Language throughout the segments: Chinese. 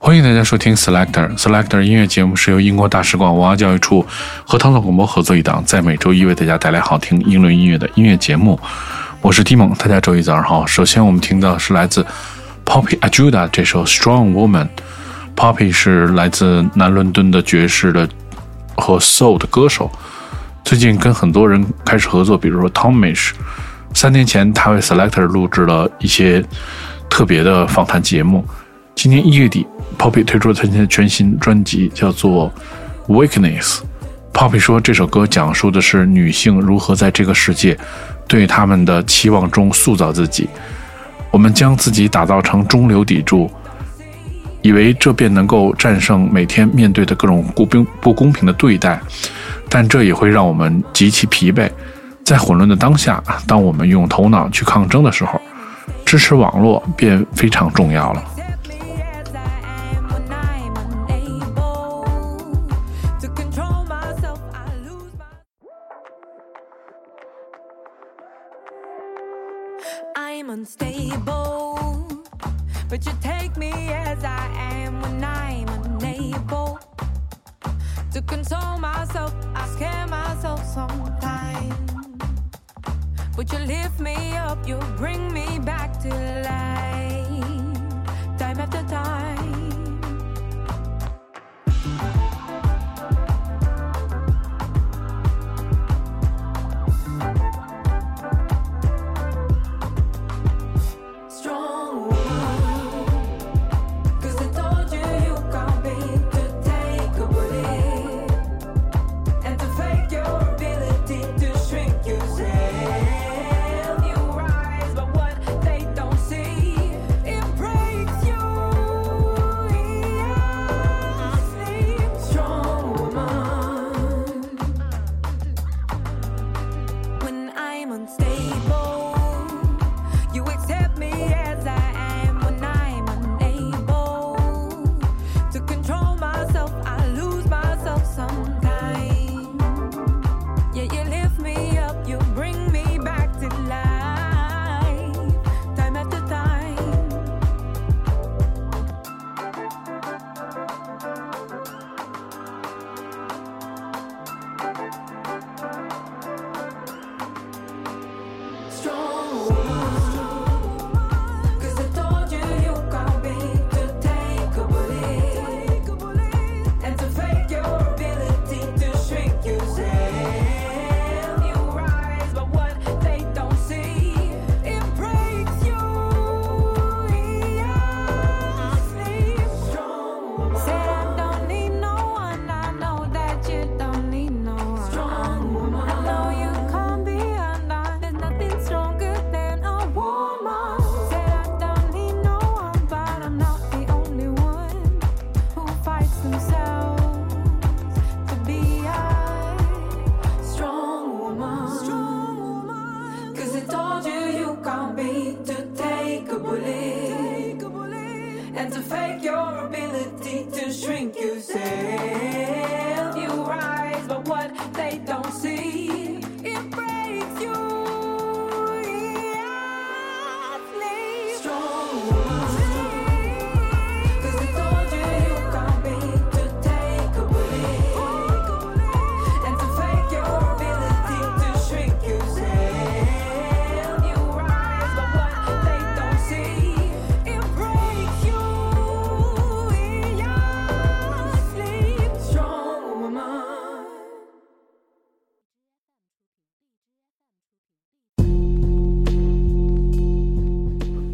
欢迎大家收听 Selector Selector 音乐节目，是由英国大使馆文化教育处和唐宋广播合作一档，在每周一为大家带来好听英伦音乐的音乐节目。我是 Tim，大家周一早上好。首先我们听到是来自 Poppy Ajuda 这首 Strong Woman。Poppy 是来自南伦敦的爵士的和 Soul 的歌手，最近跟很多人开始合作，比如说 Tomish。三年前，他为 Selector 录制了一些特别的访谈节目。今年一月底，Poppy 推出了他的全新专辑，叫做《Weakness》。Poppy 说，这首歌讲述的是女性如何在这个世界对他们的期望中塑造自己。我们将自己打造成中流砥柱，以为这便能够战胜每天面对的各种不公不公平的对待，但这也会让我们极其疲惫。在混乱的当下，当我们用头脑去抗争的时候，支持网络便非常重要了。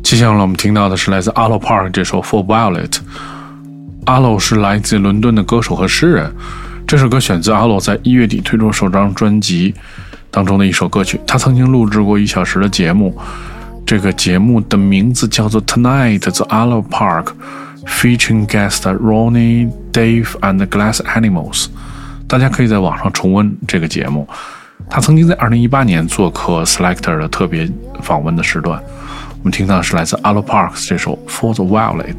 接下来我们听到的是来自 Alo Park 这首《For Violet》。阿洛是来自伦敦的歌手和诗人。这首歌选自阿洛在一月底推出首张专辑当中的一首歌曲。他曾经录制过一小时的节目，这个节目的名字叫做《Tonight the Alo Park》，featuring Guests Ronnie, Dave and Glass Animals。大家可以在网上重温这个节目。他曾经在2018年做客 Selector 的特别访问的时段。我们听到是来自 Alo Parks 这首《For the Violet》。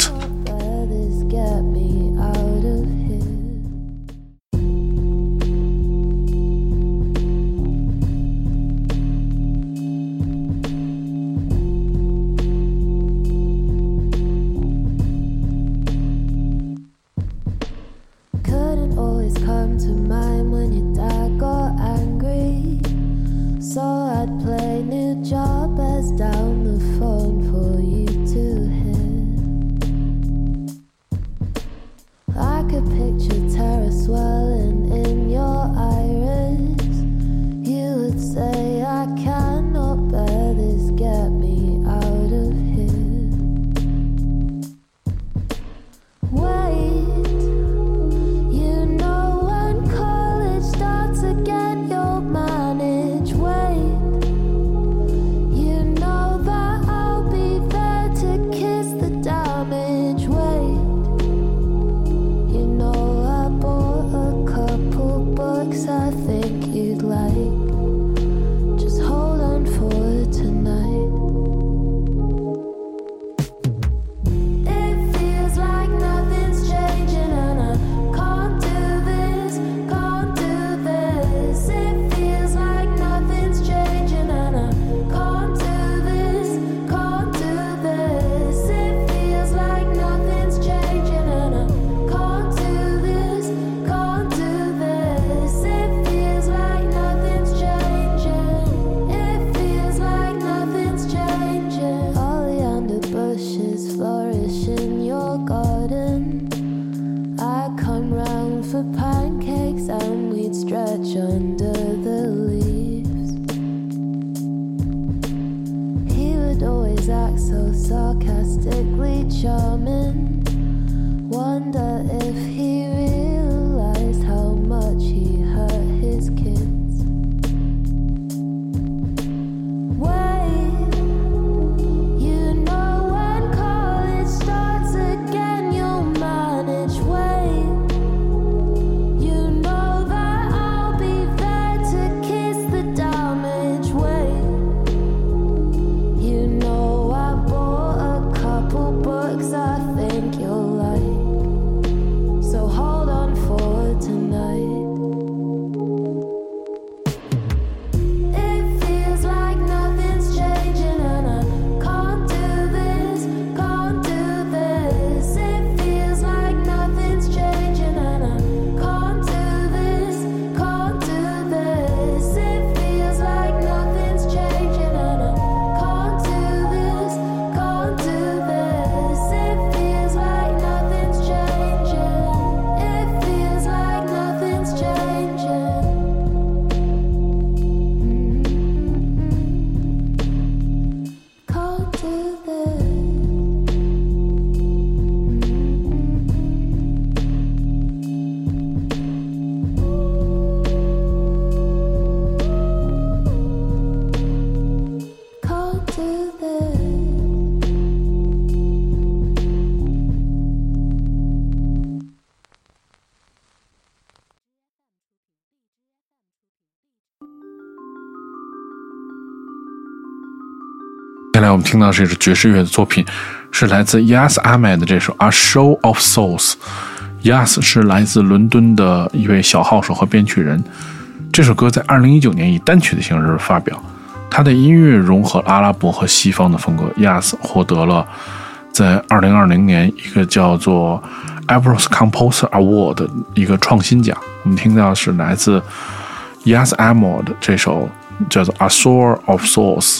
接下来我们听到这首爵士乐的作品，是来自 Yas Ahmed 的这首《A Show of Souls》。Yas 是来自伦敦的一位小号手和编曲人。这首歌在二零一九年以单曲的形式发表。他的音乐融合阿拉伯和西方的风格。Yas 获得了在二零二零年一个叫做 ABRO'S Composer Award 的一个创新奖。我们听到是来自 Yas Ahmed 的这首叫做《A s o u r of Souls》。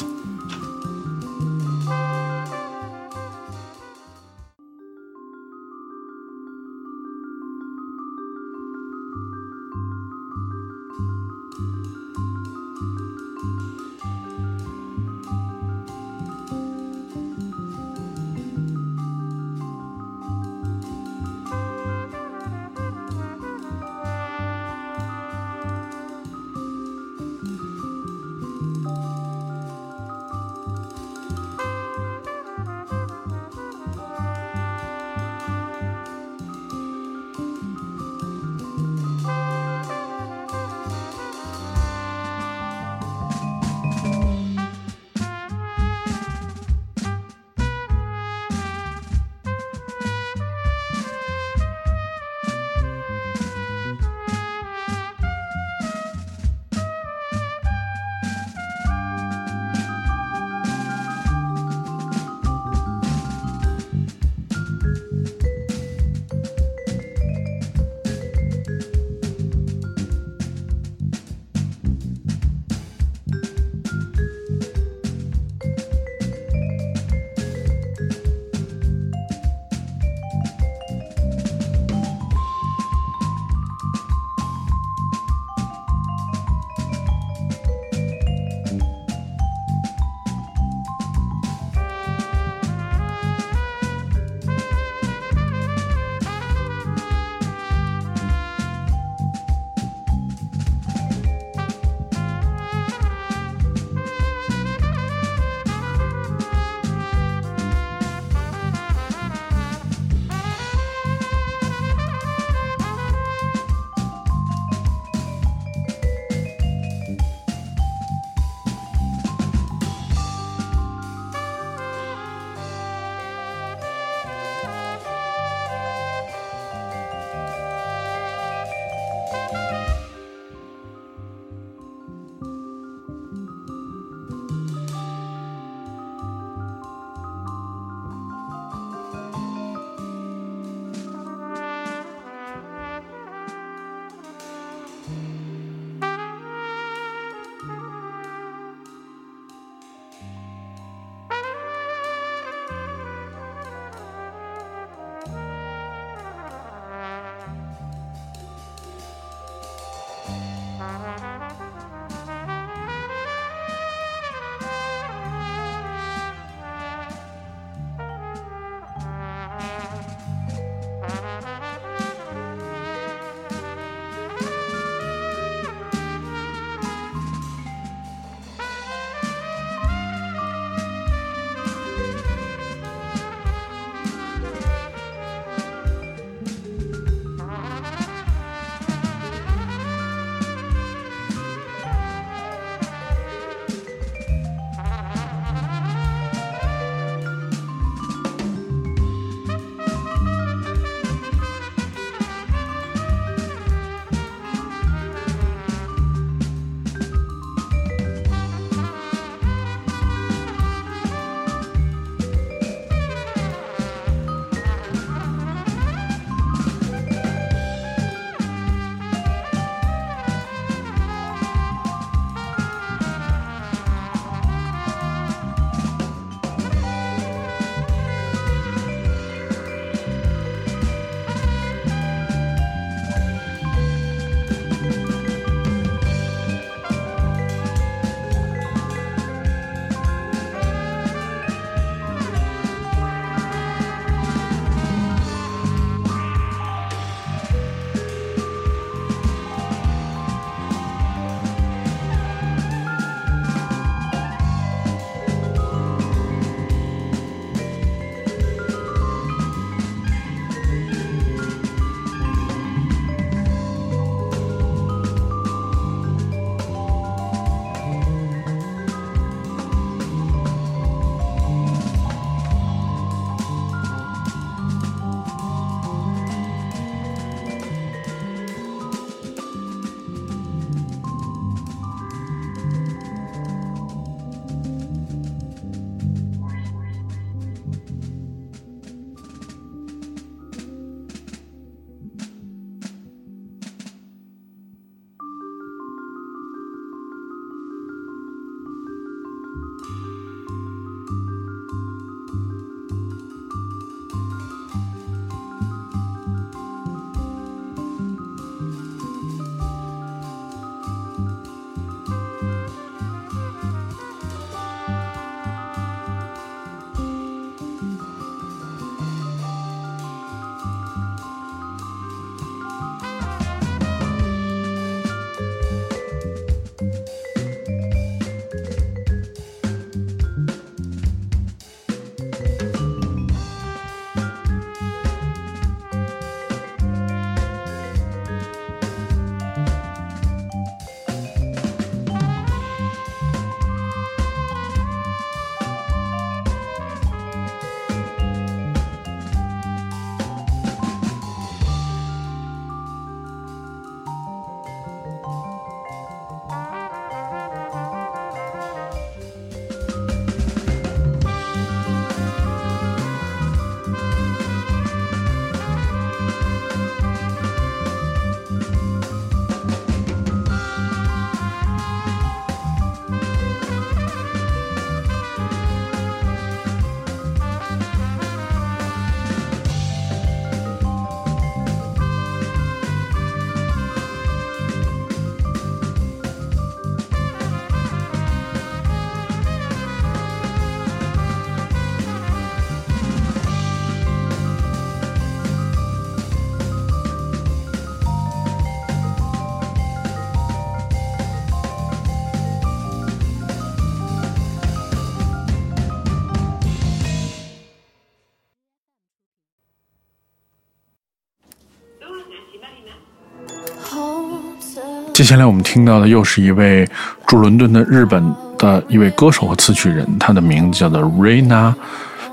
接下来我们听到的又是一位驻伦敦的日本的一位歌手和词曲人，他的名字叫做 Reina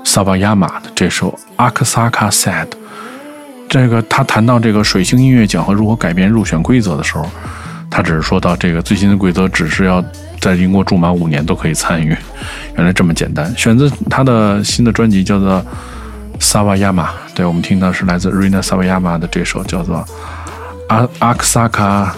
Sawayama 的这首《Akasaka Sad》。这个他谈到这个水星音乐奖和如何改变入选规则的时候，他只是说到这个最新的规则只是要在英国住满五年都可以参与，原来这么简单。选择他的新的专辑叫做《Sawayama》，对我们听到是来自 Reina Sawayama 的这首叫做《A Akasaka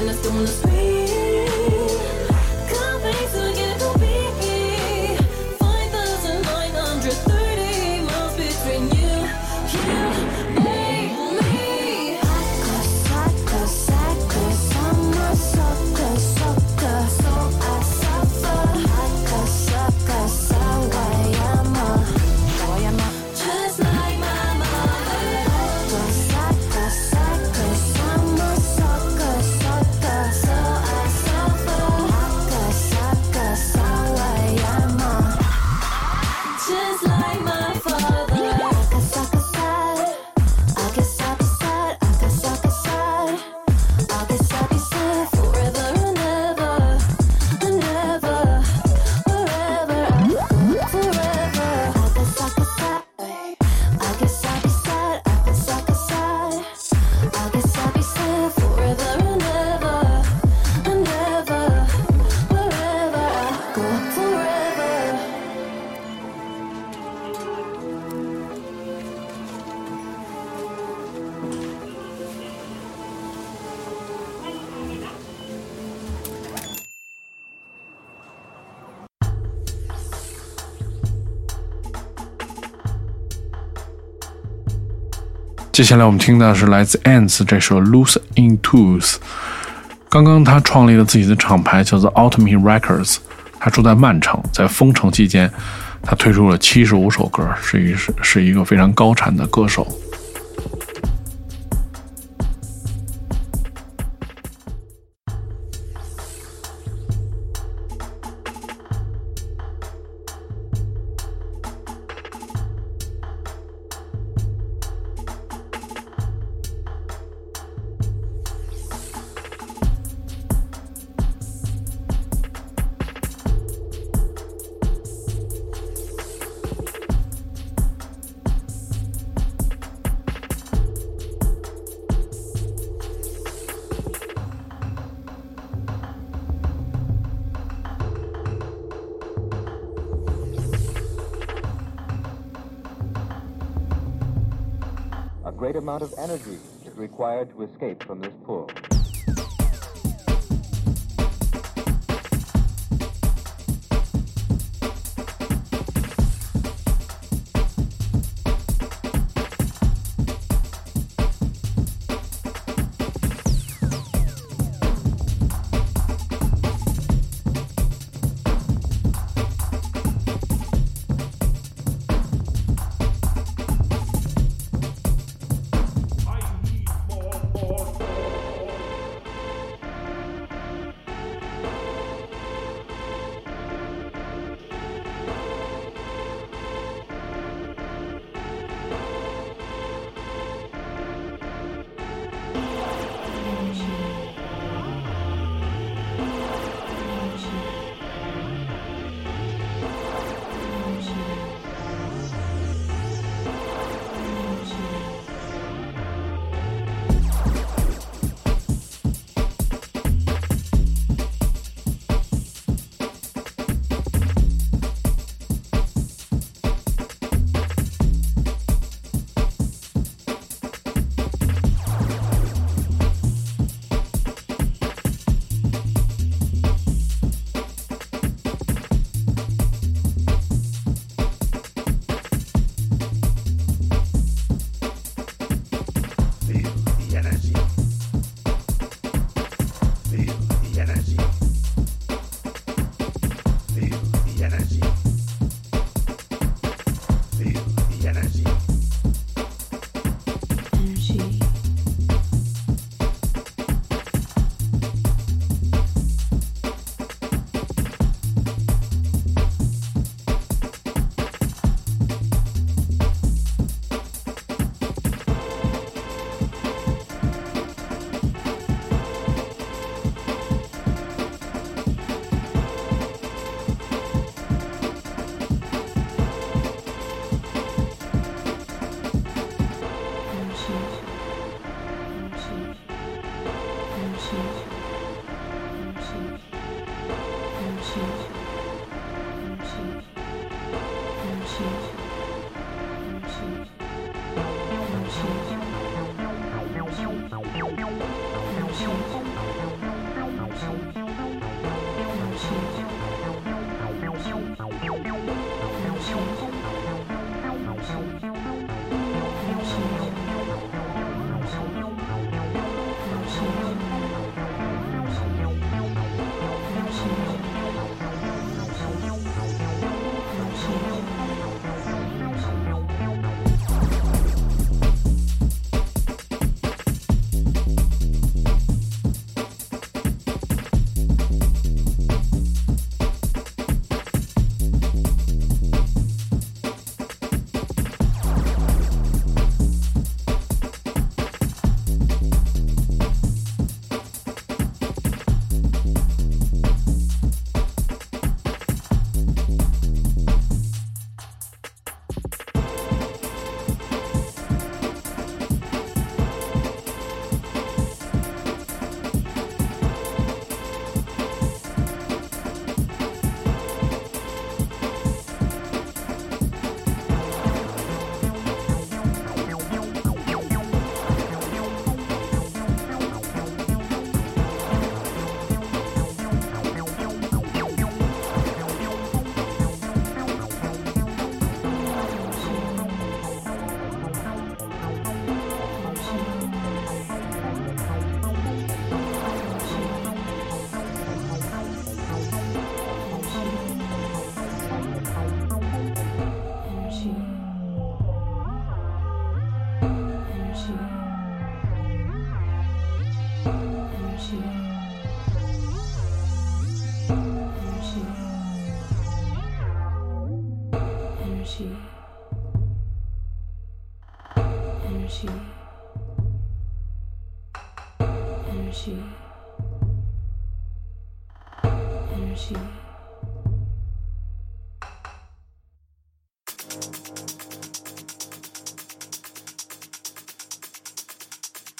and I still wanna scream 接下来我们听到的是来自 Ants 这首《Lose in t o o t h》。刚刚他创立了自己的厂牌，叫做 Ultimate Records。他住在曼城，在封城期间，他推出了七十五首歌，是一是是一个非常高产的歌手。Amount of energy is required to escape from this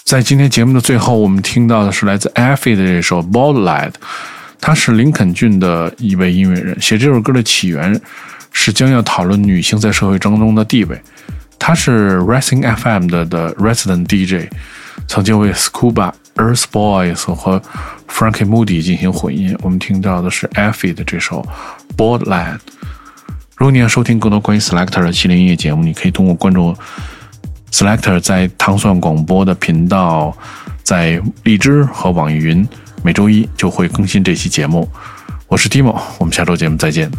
在今天节目的最后，我们听到的是来自 Effie 的这首《Bald Lad》，他是林肯郡的一位音乐人。写这首歌的起源是将要讨论女性在社会当中的地位。他是 Rising FM 的的 Resident DJ，曾经为 Scuba、Earth Boys 和 Frankie Moody 进行混音。我们听到的是 Effie 的这首《Borderland》。如果你要收听更多关于 Selector 的系列音乐节目，你可以通过关注。Selector 在糖蒜广播的频道，在荔枝和网易云，每周一就会更新这期节目。我是 Timo，我们下周节目再见。